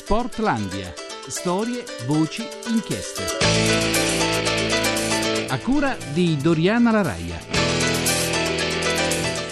Sportlandia. Storie, voci, inchieste. A cura di Doriana Laraia.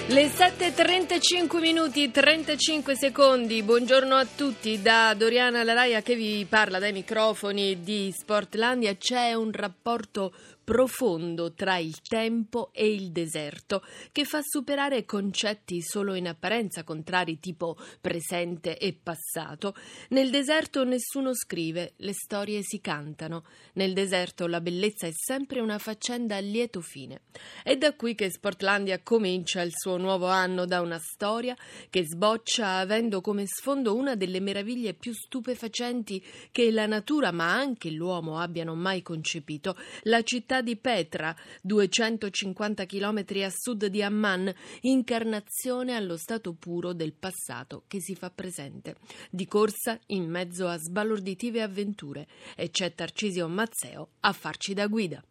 Le 7.35 minuti e 35 secondi, buongiorno a tutti da Doriana Laraia che vi parla dai microfoni di Sportlandia. C'è un rapporto profondo tra il tempo e il deserto, che fa superare concetti solo in apparenza contrari tipo presente e passato. Nel deserto nessuno scrive, le storie si cantano. Nel deserto la bellezza è sempre una faccenda a lieto fine. È da qui che Sportlandia comincia il suo nuovo anno da una storia che sboccia avendo come sfondo una delle meraviglie più stupefacenti che la natura ma anche l'uomo abbiano mai concepito, la città di Petra, 250 km a sud di Amman, incarnazione allo stato puro del passato che si fa presente. Di corsa in mezzo a sbalorditive avventure e c'è Tarcisio Mazzeo a farci da guida.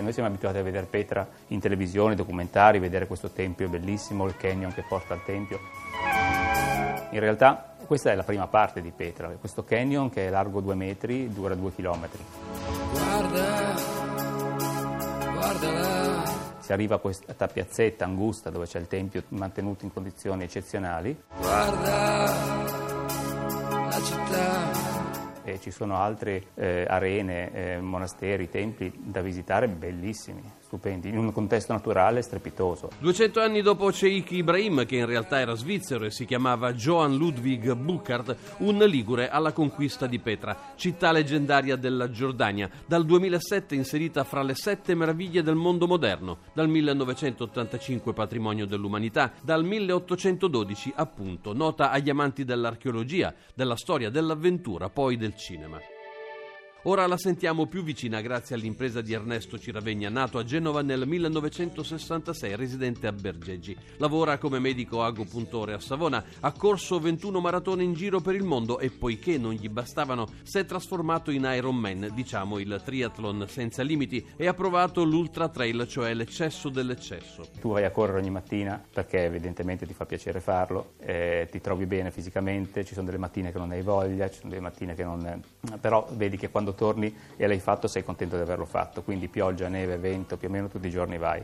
Noi siamo abituati a vedere Petra in televisione, documentari, vedere questo tempio bellissimo, il canyon che porta al tempio. In realtà questa è la prima parte di Petra, questo canyon che è largo due metri, dura due chilometri. Guarda, guardala. Si arriva a questa piazzetta angusta dove c'è il tempio mantenuto in condizioni eccezionali. Guarda e ci sono altre eh, arene, eh, monasteri, templi da visitare bellissimi, stupendi, in un contesto naturale strepitoso. 200 anni dopo Sheikh Ibrahim, che in realtà era svizzero e si chiamava Johann Ludwig Burkhardt, un ligure alla conquista di Petra, città leggendaria della Giordania, dal 2007 inserita fra le sette meraviglie del mondo moderno, dal 1985 patrimonio dell'umanità, dal 1812 appunto nota agli amanti dell'archeologia, della storia, dell'avventura, poi del cinema. Ora la sentiamo più vicina grazie all'impresa di Ernesto Ciravegna, nato a Genova nel 1966, residente a Bergeggi. Lavora come medico agopuntore a Savona, ha corso 21 maratone in giro per il mondo e poiché non gli bastavano si è trasformato in Ironman, diciamo il triathlon senza limiti, e ha provato l'ultra trail, cioè l'eccesso dell'eccesso. Tu vai a correre ogni mattina perché evidentemente ti fa piacere farlo, eh, ti trovi bene fisicamente, ci sono delle mattine che non hai voglia, ci sono delle mattine che non... però vedi che quando torni e l'hai fatto sei contento di averlo fatto, quindi pioggia, neve, vento, più o meno tutti i giorni vai.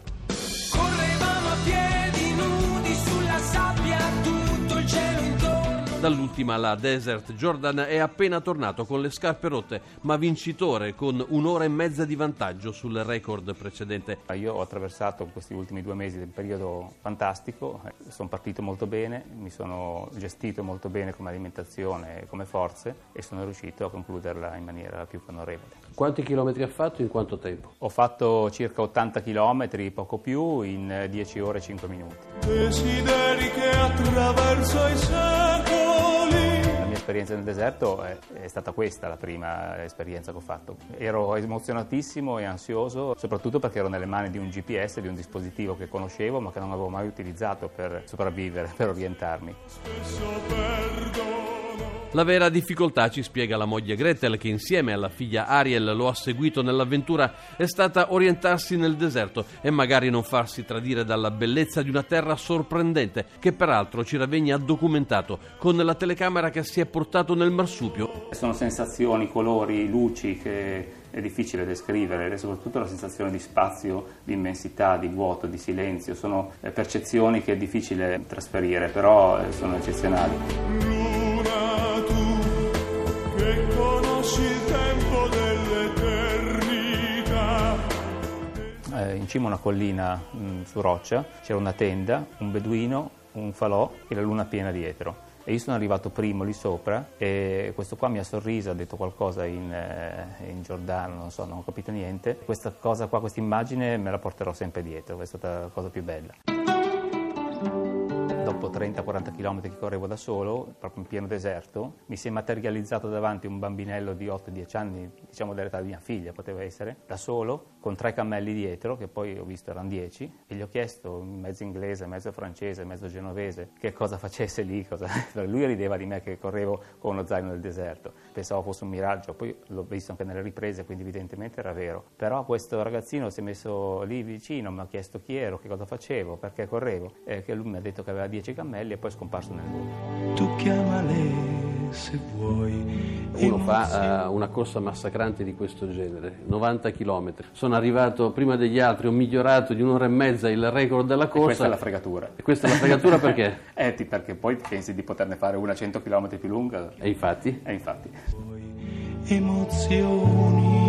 Dall'ultima la Desert Jordan è appena tornato con le scarpe rotte, ma vincitore con un'ora e mezza di vantaggio sul record precedente. Io ho attraversato questi ultimi due mesi del periodo fantastico, sono partito molto bene, mi sono gestito molto bene come alimentazione e come forze e sono riuscito a concluderla in maniera più canorevole. Quanti chilometri ha fatto in quanto tempo? Ho fatto circa 80 chilometri, poco più, in 10 ore e 5 minuti. Desideri che attraverso i secoli esperienza nel deserto è, è, stata questa la prima esperienza che ho fatto. Ero emozionatissimo e ansioso, soprattutto perché ero nelle mani di un GPS, di un dispositivo che conoscevo ma che non avevo mai utilizzato per sopravvivere, per orientarmi. Spesso perdo la vera difficoltà, ci spiega la moglie Gretel, che insieme alla figlia Ariel lo ha seguito nell'avventura, è stata orientarsi nel deserto e magari non farsi tradire dalla bellezza di una terra sorprendente, che peraltro Ciravegna ha documentato con la telecamera che si è portato nel marsupio. Sono sensazioni, colori, luci che è difficile descrivere e soprattutto la sensazione di spazio, di immensità, di vuoto, di silenzio, sono eh, percezioni che è difficile trasferire, però eh, sono eccezionali. Eh, in cima a una collina mh, mm, su roccia c'era una tenda, un beduino, un falò e la luna piena dietro. E io sono arrivato primo lì sopra e questo qua mi ha sorriso, ha detto qualcosa in, eh, in giordano, non so, non ho capito niente. Questa cosa qua, questa immagine me la porterò sempre dietro, è stata la cosa più bella 30-40 km che correvo da solo, proprio in pieno deserto, mi si è materializzato davanti un bambinello di 8-10 anni, diciamo dell'età di mia figlia poteva essere, da solo, con tre cammelli dietro, che poi ho visto erano 10, e gli ho chiesto in mezzo inglese, mezzo francese, mezzo genovese, che cosa facesse lì, cosa... lui rideva di me che correvo con uno zaino nel deserto. Pensavo fosse un miraggio, poi l'ho visto anche nelle riprese, quindi evidentemente era vero. Però questo ragazzino si è messo lì vicino, mi ha chiesto chi ero, che cosa facevo, perché correvo, e che lui mi ha detto che aveva 10 cammelli e poi è scomparso nel nulla. Tu chiamale se vuoi. Uno fa uh, una corsa massacrante di questo genere, 90 km. Sono arrivato prima degli altri, ho migliorato di un'ora e mezza il record della corsa. E questa è la fregatura. E questa è la fregatura perché? eh, perché poi pensi di poterne fare una 100 km più lunga. E infatti? E infatti. Emozioni.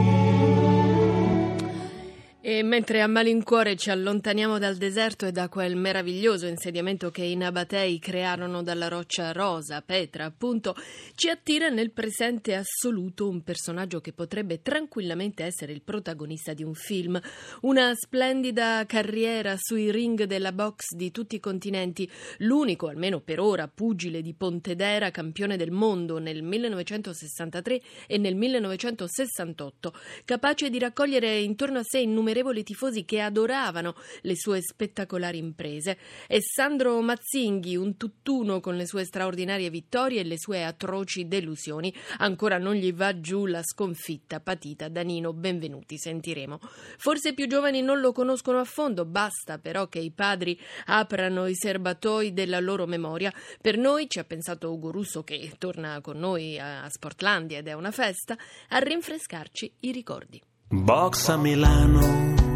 E mentre a malincuore ci allontaniamo dal deserto e da quel meraviglioso insediamento che i Nabatei crearono dalla roccia rosa, Petra, appunto, ci attira nel presente assoluto un personaggio che potrebbe tranquillamente essere il protagonista di un film. Una splendida carriera sui ring della box di tutti i continenti, l'unico, almeno per ora, pugile di Pontedera, campione del mondo nel 1963 e nel 1968, capace di raccogliere intorno a sé innumerevoli innumerevoli tifosi che adoravano le sue spettacolari imprese e Sandro Mazzinghi, un tutt'uno con le sue straordinarie vittorie e le sue atroci delusioni. Ancora non gli va giù la sconfitta patita da Nino Benvenuti, sentiremo. Forse i più giovani non lo conoscono a fondo, basta però che i padri aprano i serbatoi della loro memoria. Per noi, ci ha pensato Ugo Russo che torna con noi a Sportlandia ed è una festa, a rinfrescarci i ricordi. Box a Milano.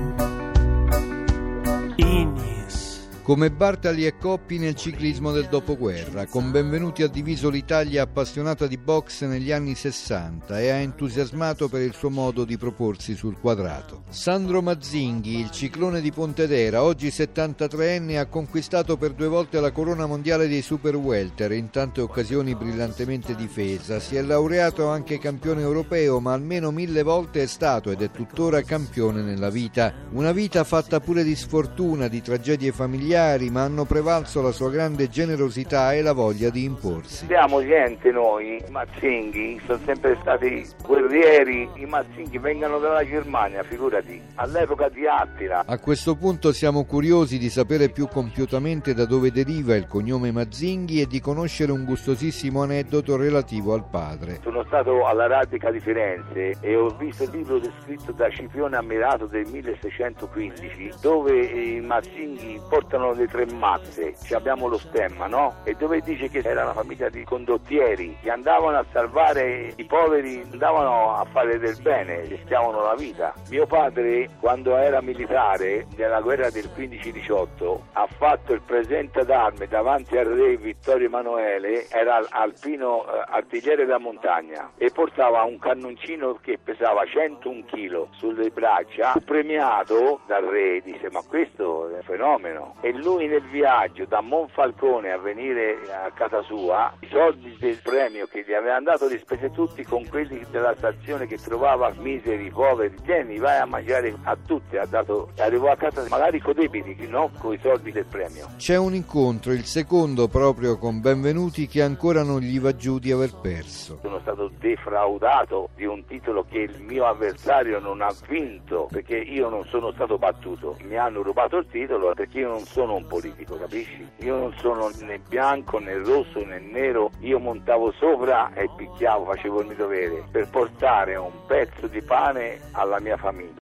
Come Bartali e Coppi nel ciclismo del dopoguerra, con Benvenuti ha diviso l'Italia appassionata di box negli anni 60 e ha entusiasmato per il suo modo di proporsi sul quadrato. Sandro Mazzinghi, il ciclone di Pontedera, oggi 73enne, ha conquistato per due volte la corona mondiale dei super welter, in tante occasioni brillantemente difesa. Si è laureato anche campione europeo, ma almeno mille volte è stato ed è tuttora campione nella vita. Una vita fatta pure di sfortuna, di tragedie familiari familiari, ma hanno prevalso la sua grande generosità e la voglia di imporsi. Siamo gente noi, i Mazzinghi, sono sempre stati guerrieri, i Mazzinghi vengono dalla Germania, figurati, all'epoca di Attila. A questo punto siamo curiosi di sapere più compiutamente da dove deriva il cognome Mazzinghi e di conoscere un gustosissimo aneddoto relativo al padre. Sono stato alla Radica di Firenze e ho visto il libro descritto da Scipione Ammirato del 1615 dove i Mazzinghi portano sono le tre mazze, abbiamo lo stemma, no? E dove dice che era una famiglia di condottieri che andavano a salvare i poveri, andavano a fare del bene, rischiavano la vita. Mio padre, quando era militare, nella guerra del 15-18, ha fatto il presente d'arme davanti al re Vittorio Emanuele, era alpino eh, artigliere da montagna e portava un cannoncino che pesava 101 kg sulle braccia, premiato dal re, disse ma questo è un fenomeno. E lui nel viaggio da Monfalcone a venire a casa sua, i soldi del premio che gli avevano dato li spese tutti con quelli della stazione che trovava miseri, poveri, tieni, vai a mangiare a tutti, ha dato, arrivò a casa magari con debiti, non con i soldi del premio. C'è un incontro, il secondo proprio con Benvenuti che ancora non gli va giù di aver perso. Sono stato defraudato di un titolo che il mio avversario non ha vinto perché io non sono stato battuto, mi hanno rubato il titolo perché io non sono sono un politico, capisci? Io non sono né bianco né rosso né nero, io montavo sopra e picchiavo, facevo il mio dovere per portare un pezzo di pane alla mia famiglia.